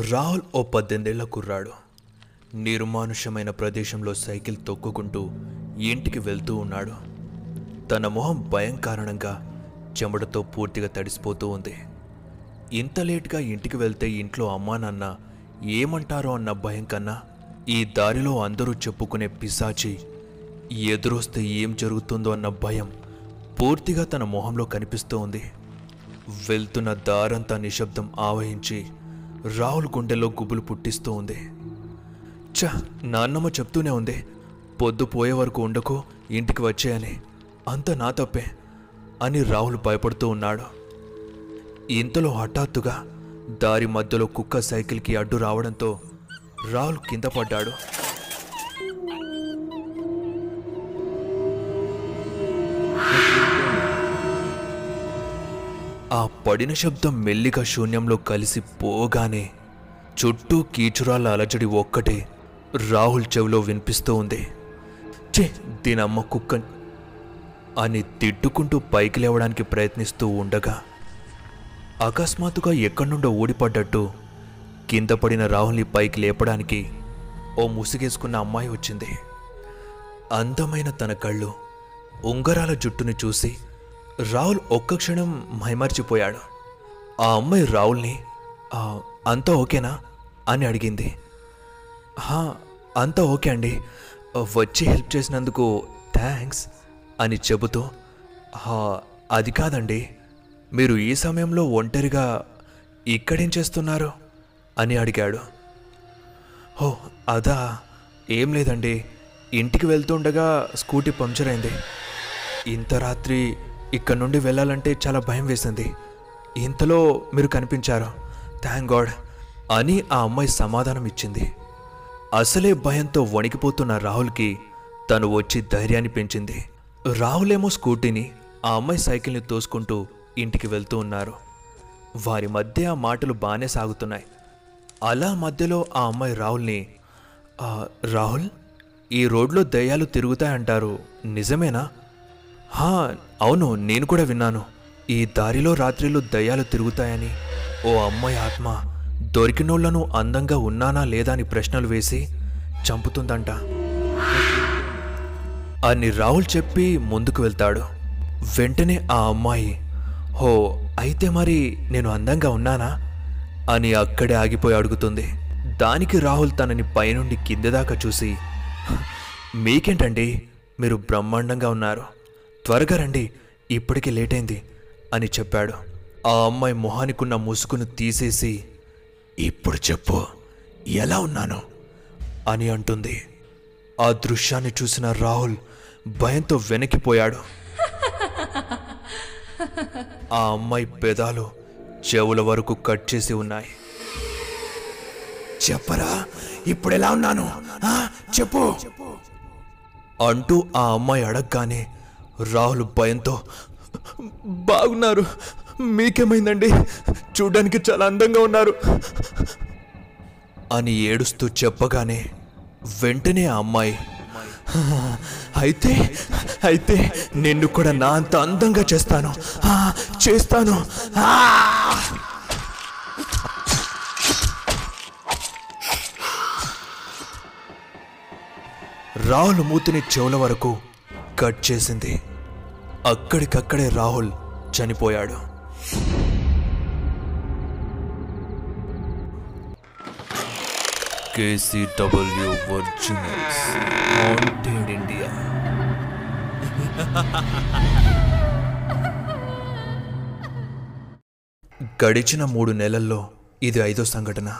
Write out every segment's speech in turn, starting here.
రాహుల్ ఓ పద్దెనిమిదేళ్ళ కుర్రాడు. నిర్మానుష్యమైన ప్రదేశంలో సైకిల్ తొక్కుకుంటూ ఇంటికి వెళ్తూ ఉన్నాడు. తన మొహం భయం కారణంగా చెమటతో పూర్తిగా తడిసిపోతూ ఉంది. ఇంత లేటుగా ఇంటికి వెళ్తే ఇంట్లో అమ్మా నాన్న ఏమంటారో అన్న భయం కన్నా ఈ దారిలో అందరూ చెప్పుకునే పిశాచి ఎదురొస్తే ఏం జరుగుతుందో అన్న భయం పూర్తిగా తన మొహంలో కనిపిస్తూ ఉంది. వెళ్తున్న దారంతా నిశ్శబ్దం ఆవహించి రాహుల్ గుండెల్లో గుబులు పుట్టిస్తూ ఉంది. చ నాన్నమ్మ చెప్తూనే ఉంది పొద్దు పోయే వరకు ఉండకు ఇంటికి వచ్చేయని అంత నా తప్పే అని రాహుల్ భయపడుతూ ఉన్నాడు. ఇంతలో హఠాత్తుగా దారి మధ్యలో కుక్క సైకిల్కి అడ్డు రావడంతో రాహుల్ కింద పడ్డాడు. ఆ పడిన శబ్దం మెల్లిగా శూన్యంలో కలిసి పోగానే చుట్టూ కీచురాల అలజడి ఒక్కటే రాహుల్ చెవిలో వినిపిస్తూ ఉంది. చే దీనమ్మ కుక్క అని తిట్టుకుంటూ పైకి లేవడానికి ప్రయత్నిస్తూ ఉండగా అకస్మాత్తుగా ఎక్కడి నుండో ఊడిపడ్డట్టు కింద పడిన రాహుల్ని పైకి లేపడానికి ఓ ముసుగేసుకున్న అమ్మాయి వచ్చింది. అందమైన తన కళ్ళు ఉంగరాల జుట్టుని చూసి రాహుల్ ఒక్క క్షణం మైమర్చిపోయాడు. ఆ అమ్మాయి రాహుల్ని అంతా ఓకేనా? అని అడిగింది. "హా, అంతా ఓకే అండి. వచ్చి హెల్ప్ చేసినందుకు థ్యాంక్స్ అని చెబుతూ "హా, అది కాదండి. మీరు ఈ సమయంలో ఒంటరిగా ఇక్కడేం చేస్తున్నారు? అని అడిగాడు. ఓ అదా ఏం లేదండి. ఇంటికి వెళ్తుండగా స్కూటీ పంక్చర్ అయింది. ఇంత రాత్రి ఇక్కడ నుండి వెళ్ళాలంటే చాలా భయం వేసింది. ఇంతలో మీరు కనిపించారు. థ్యాంక్ గాడ్ అని ఆ అమ్మాయి సమాధానం ఇచ్చింది. అసలే భయంతో వణికిపోతున్న రాహుల్కి తను వచ్చి ధైర్యాన్ని పెంచింది. రాహులేమో స్కూటీని ఆ అమ్మాయి సైకిల్ని తోసుకుంటూ ఇంటికి వెళ్తూ ఉన్నారు. వారి మధ్య ఆ మాటలు బాగానే సాగుతున్నాయి. అలా మధ్యలో ఆ అమ్మాయి రాహుల్ని రాహుల్ ఈ రోడ్లో దయ్యాలు తిరుగుతాయంటారు. నిజమేనా? అవును నేను కూడా విన్నాను. ఈ దారిలో రాత్రిలో దయ్యాలు తిరుగుతాయని. ఓ అమ్మాయి ఆత్మ దొరికినోళ్ళను అందంగా ఉన్నానా లేదా అని ప్రశ్నలు వేసి చంపుతుందంట. అని రాహుల్ చెప్పి ముందుకు వెళ్తాడు. వెంటనే ఆ అమ్మాయి హో అయితే మరి నేను అందంగా ఉన్నానా? అని అక్కడే ఆగిపోయి అడుగుతుంది. దానికి రాహుల్ తనని పైనుండి కింద దాకా చూసి మీకేంటండి? మీరు బ్రహ్మాండంగా ఉన్నారు. త్వరగా రండి ఇప్పటికే లేట్ అయింది అని చెప్పాడు. ఆ అమ్మాయి మొహానికున్న ముసుగును తీసేసి ఇప్పుడు చెప్పు ఎలా ఉన్నాను? అని అంటుంది. ఆ దృశ్యాన్ని చూసిన రాహుల్ భయంతో వెనక్కిపోయాడు ఆ అమ్మాయి పెదాలు చెవుల వరకు కట్ చేసి ఉన్నాయి. చెప్పరా ఇప్పుడు ఎలా ఉన్నాను? చెప్పు. అంటూ ఆ అమ్మాయి అడగగానే రాహుల్ భయంతో బాగున్నారు. మీకేమైందండి? చూడడానికి చాలా అందంగా ఉన్నారు. అని ఏడుస్తూ చెప్పగానే వెంటనే ఆ అమ్మాయి అయితే అయితే నిన్ను కూడా నా అంత అందంగా చేస్తాను. చేస్తాను. రాహుల్ మూతిని చెవుల వరకు కట్ చేసింది. అక్కడికక్కడే రాహుల్ చనిపోయాడు. KCW India. గడిచిన మూడు నెలల్లో ఇది ఐదో సంఘటన.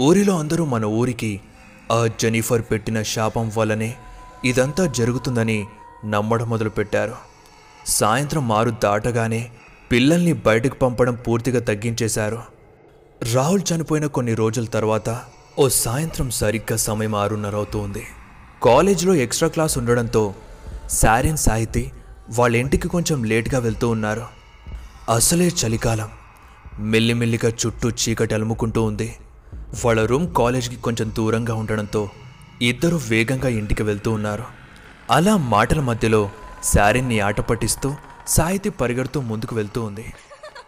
ఊరిలో అందరూ మన ఊరికి ఆ జెనిఫర్ పెట్టిన శాపం వల్లనే ఇదంతా జరుగుతుందని నమ్మడం మొదలుపెట్టారు. సాయంత్రం మారు దాటగానే పిల్లల్ని బయటకు పంపడం పూర్తిగా తగ్గించేశారు. రాహుల్ చనిపోయిన కొన్ని రోజుల తర్వాత ఓ సాయంత్రం సరిగ్గా సమయం ఆరున్నర అవుతుంది. కాలేజీలో ఎక్స్ట్రా క్లాస్ ఉండడంతో శారీన్ సాహితి వాళ్ళ ఇంటికి కొంచెం లేట్గా వెళ్తూ ఉన్నారు. అసలే చలికాలం. మెల్లిమెల్లిగా చుట్టూ చీకటి అలుముకుంటూ ఉంది. వాళ్ళ రూమ్ కాలేజ్కి కొంచెం దూరంగా ఉండడంతో ఇద్దరు వేగంగా ఇంటికి వెళ్తూ ఉన్నారు. అలా మాటల మధ్యలో శారీని ఆట పట్టిస్తూ సాయితి పరిగెడుతూ ముందుకు వెళ్తూ ఉంది.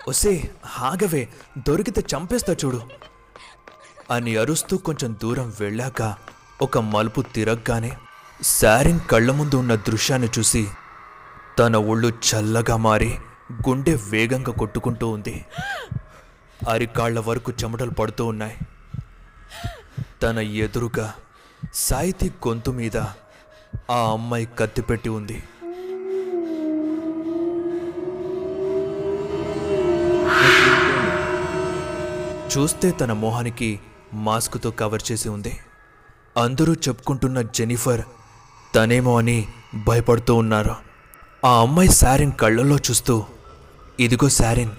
ఒసే ఆగవే దొరికితే చంపేస్తా చూడు అని అరుస్తూ కొంచెం దూరం వెళ్ళాక ఒక మలుపు తిరగగానే శారీన్ కళ్ళ ముందు ఉన్న దృశ్యాన్ని చూసి తన ఒళ్ళు చల్లగా మారి గుండె వేగంగా కొట్టుకుంటూ ఉంది. అరికాళ్ళ వరకు చెమటలు పడుతూ ఉన్నాయి. తన ఎదురుగా సాయితి గొంతు మీద ఆ అమ్మాయి కత్తిపెట్టి ఉంది. చూస్తే తన మొహానికి మాస్క్తో కవర్ చేసి ఉంది. అందరూ చెప్పుకుంటున్న జెనిఫర్ తనేమో అని భయపడుతూ ఉన్నారు. ఆ అమ్మాయి శారిన్ కళ్ళల్లో చూస్తూ ఇదిగో శారిన్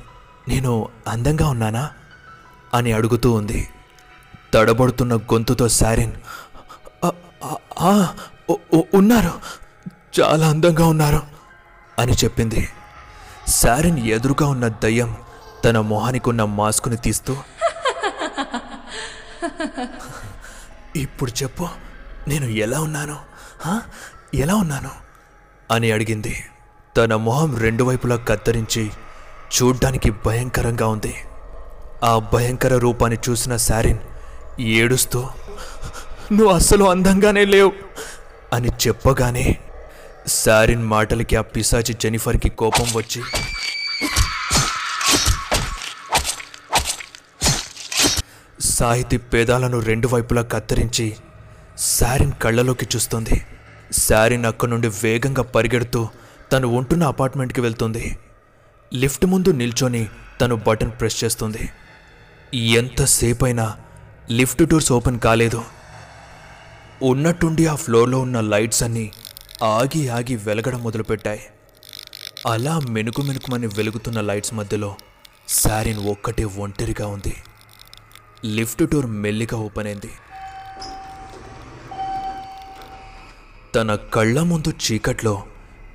నేను అందంగా ఉన్నానా? అని అడుగుతూ ఉంది. తడబడుతున్న గొంతుతో శారిన్ ఉన్నారు. చాలా అందంగా ఉన్నారు. అని చెప్పింది. శారిన్ ఎదురుగా ఉన్న దయ్యం తన మొహానికి ఉన్న మాస్కుని తీస్తూ ఇప్పుడు చెప్పు నేను ఎలా ఉన్నాను? ఎలా ఉన్నాను? అని అడిగింది. తన మొహం రెండు వైపులా కత్తిరించి చూడ్డానికి భయంకరంగా ఉంది. ఆ భయంకర రూపాన్ని చూసిన శారిన్ ఏడుస్తూ నువ్వు అస్సలు అందంగానే లేవు అని చెప్పగానే శారిన్ మాటలకి ఆ పిశాచి జెనిఫర్కి కోపం వచ్చి సాహితీ పేదాలను రెండు వైపులా కత్తిరించి శారిన్ కళ్ళలోకి చూస్తుంది. శారిన్ అక్కడి నుండి వేగంగా పరిగెడుతూ తను ఉంటున్న అపార్ట్మెంట్కి వెళ్తుంది. లిఫ్ట్ ముందు నిల్చొని తను బటన్ ప్రెస్ చేస్తుంది. ఎంతసేపైనా లిఫ్ట్ డోర్స్ ఓపెన్ కాలేదు. ఉన్నట్టుండి ఆ ఫ్లోర్లో ఉన్న లైట్స్ అన్నీ ఆగి ఆగి వెలగడం మొదలుపెట్టాయి. అలా మెనుకు మెనుకుమని వెలుగుతున్న లైట్స్ మధ్యలో శారీన్ ఒక్కటే ఒంటరిగా ఉంది. లిఫ్ట్ డోర్ మెల్లిగా ఓపెన్ అయింది. తన కళ్ళ ముందు చీకట్లో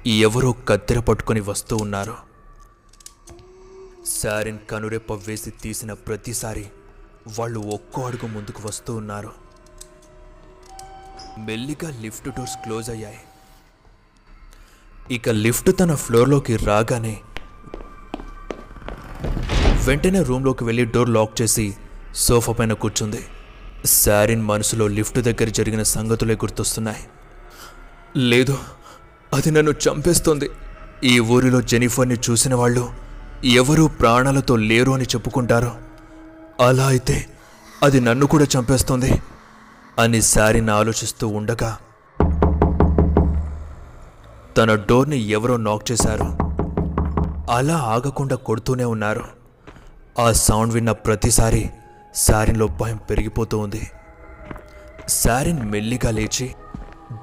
ఎవరో కత్తెర పట్టుకొని వస్తూ ఉన్నారు. శారిన్ కనురెప్ప వేసి తీసిన ప్రతిసారి వాళ్ళు ఒక్కో అడుగు ముందుకు వస్తూ ఉన్నారు. మెల్లిగా లిఫ్ట్ డోర్స్ క్లోజ్ అయ్యాయి. ఇక లిఫ్ట్ తన ఫ్లోర్లోకి రాగానే వెంటనే రూమ్లోకి వెళ్ళి డోర్ లాక్ చేసి సోఫా పైన కూర్చుంది. శారీన్ మనసులో లిఫ్ట్ దగ్గర జరిగిన సంగతులే గుర్తొస్తున్నాయి. లేదు అది నన్ను చంపేస్తుంది. ఈ ఊరిలో జెనిఫర్ని చూసిన వాళ్ళు ఎవరూ ప్రాణాలతో లేరు అని చెప్పుకుంటారు అలా అయితే అది నన్ను కూడా చంపేస్తుంది అని శారిన్ ఆలోచిస్తూ ఉండగా తన డోర్ని ఎవరో నాక్ చేశారు. అలా ఆగకుండా కొడుతూనే ఉన్నారు. ఆ సౌండ్ విన్న ప్రతిసారి శారీన్లో భయం పెరిగిపోతూ ఉంది శారీన్ మెల్లిగా లేచి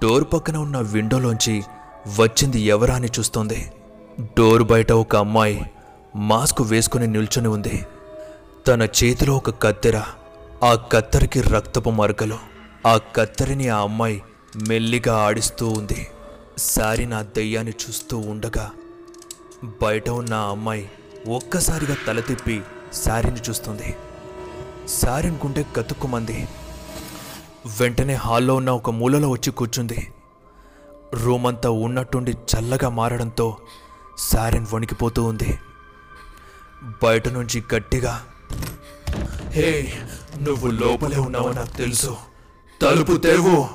డోర్ పక్కన ఉన్న విండోలోంచి వచ్చింది ఎవరా అని చూస్తోంది. డోర్ బయట ఒక అమ్మాయి మాస్క్ వేసుకుని నిల్చొని ఉంది. తన చేతిలో ఒక కత్తెర ఆ కత్తెరకి రక్తపు మరకలు. ఆ కత్తెరని ఆ అమ్మాయి మెల్లిగా ఆడిస్తూ ఉంది. శారిన్ ఆ దయ్యాన్ని చూస్తూ ఉండగా బయట ఉన్న ఆ అమ్మాయి ఒక్కసారిగా తల తిప్పి శారీని చూస్తుంది. శారీని గుండె గతుక్కుమంది వెంటనే హాల్లో ఉన్న ఒక మూలలో వచ్చి కూర్చుంది. రూమ్ అంతా ఉన్నట్టుండి చల్లగా మారడంతో శారీన్ వణికిపోతూ ఉంది. బయట నుంచి గట్టిగా హే నువ్వు లోపలే ఉన్నావో నాకు తెలుసు. తలుపు తెరువు!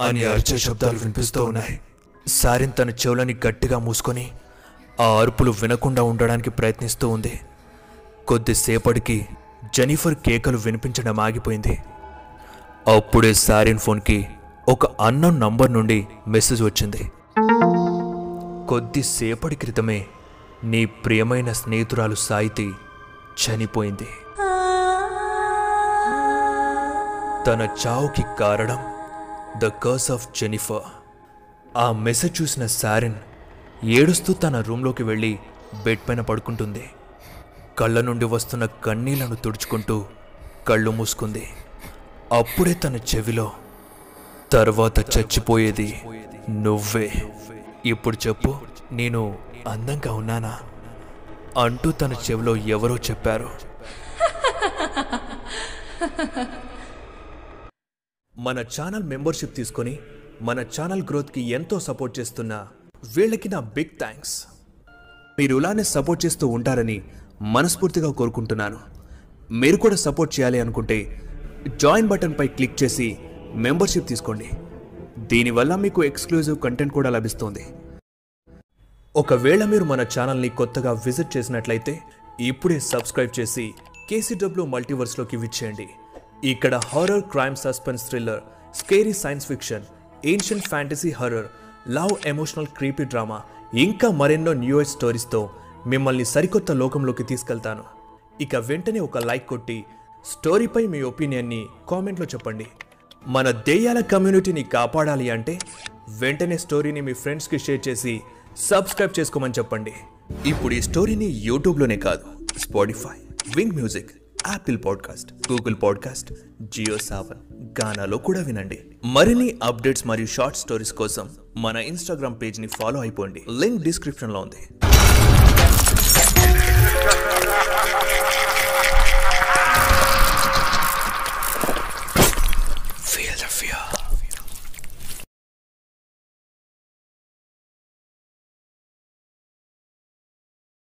అని అరిచే శబ్దాలు వినిపిస్తూ ఉన్నాయి. సారిన్ తన చెవులని గట్టిగా మూసుకొని ఆ అరుపులు వినకుండా ఉండడానికి ప్రయత్నిస్తూ ఉంది. కొద్దిసేపటికి జెనిఫర్ కేకలు వినిపించడం ఆగిపోయింది. అప్పుడే సారిన్ ఫోన్కి ఒక అన్నం నంబర్ నుండి మెసేజ్ వచ్చింది. కొద్దిసేపటి క్రితమే నీ ప్రియమైన స్నేహితురాలు సాయితి చనిపోయింది. తన చావుకి కారణం ద కర్స్ ఆఫ్ జెనిఫర్. ఆ మెసేజ్ చూసిన సారిన్ ఏడుస్తూ తన రూమ్లోకి వెళ్ళి బెడ్ పైన పడుకుంటుంది. కళ్ళ నుండి వస్తున్న కన్నీళ్ళను తుడుచుకుంటూ కళ్ళు మూసుకుంది. అప్పుడే తన చెవిలో తర్వాత చచ్చిపోయేది నువ్వే. ఇప్పుడు చెప్పు నేను అందంగా ఉన్నానా? అంటూ తన చెవిలో ఎవరో చెప్పారు. మన ఛానల్ మెంబర్షిప్ తీసుకొని మన ఛానల్ గ్రోత్కి ఎంతో సపోర్ట్ చేస్తున్న వీళ్ళకి నా బిగ్ థ్యాంక్స్. మీరు ఇలానే సపోర్ట్ చేస్తూ ఉంటారని మనస్ఫూర్తిగా కోరుకుంటున్నాను. మీరు కూడా సపోర్ట్ చేయాలి అనుకుంటే జాయిన్ బటన్పై క్లిక్ చేసి మెంబర్షిప్ తీసుకోండి. దీనివల్ల మీకు ఎక్స్క్లూజివ్ కంటెంట్ కూడా లభిస్తుంది. ఒకవేళ మీరు మన ఛానల్ని కొత్తగా విజిట్ చేసినట్లయితే ఇప్పుడే సబ్స్క్రైబ్ చేసి కేసీడబ్ల్యూ మల్టీవర్స్లోకి విచ్చేయండి ఇక్కడ horror crime suspense thriller scary science fiction ancient fantasy horror love emotional creepy drama ఇంకా మరెన్నో న్యూ ఏజ్ స్టోరీస్తో మిమ్మల్ని సరికొత్త లోకంలోకి తీసుకెళ్తాను. ఇక వెంటనే ఒక లైక్ కొట్టి స్టోరీపై మీ ఒపీనియన్ని కామెంట్లో చెప్పండి. మన దెయ్యాల కమ్యూనిటీని కాపాడాలి అంటే వెంటనే స్టోరీని మీ ఫ్రెండ్స్కి షేర్ చేసి సబ్స్క్రైబ్ చేసుకోమని చెప్పండి. ఇప్పుడు ఈ స్టోరీని యూట్యూబ్లోనే కాదు Spotify Wynk music Apple podcast Google podcast Jio Saavn గానాలో కూడా వినండి. మరిన్ని అప్డేట్స్ మరియు షార్ట్ స్టోరీస్ కోసం మన ఇన్స్టాగ్రామ్ పేజ్ని ఫాలో అయిపోండి. లింక్ డిస్క్రిప్షన్లో ఉంది. Thank you.